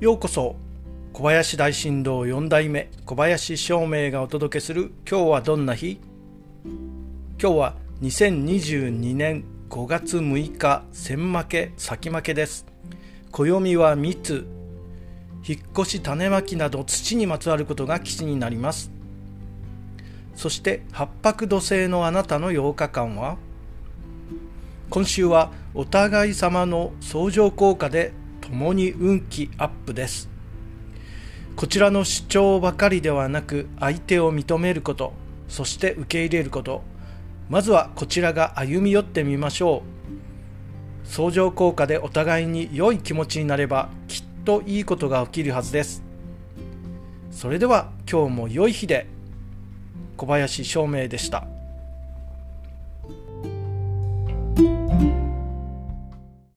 ようこそ小林大震動4代目小林照明がお届けする今日はどんな日？今日は2022年5月6日千負け先負けです。暦は密引っ越し種まきなど土にまつわることが基地になります。そして八白土星のあなたの8日間は？今週はお互い様の相乗効果で共に運気アップです。こちらの主張ばかりではなく相手を認めることそして受け入れること。まずはこちらが歩み寄ってみましょう。相乗効果でお互いに良い気持ちになればきっといいことが起きるはずです。それでは今日も良い日で小林照明でした。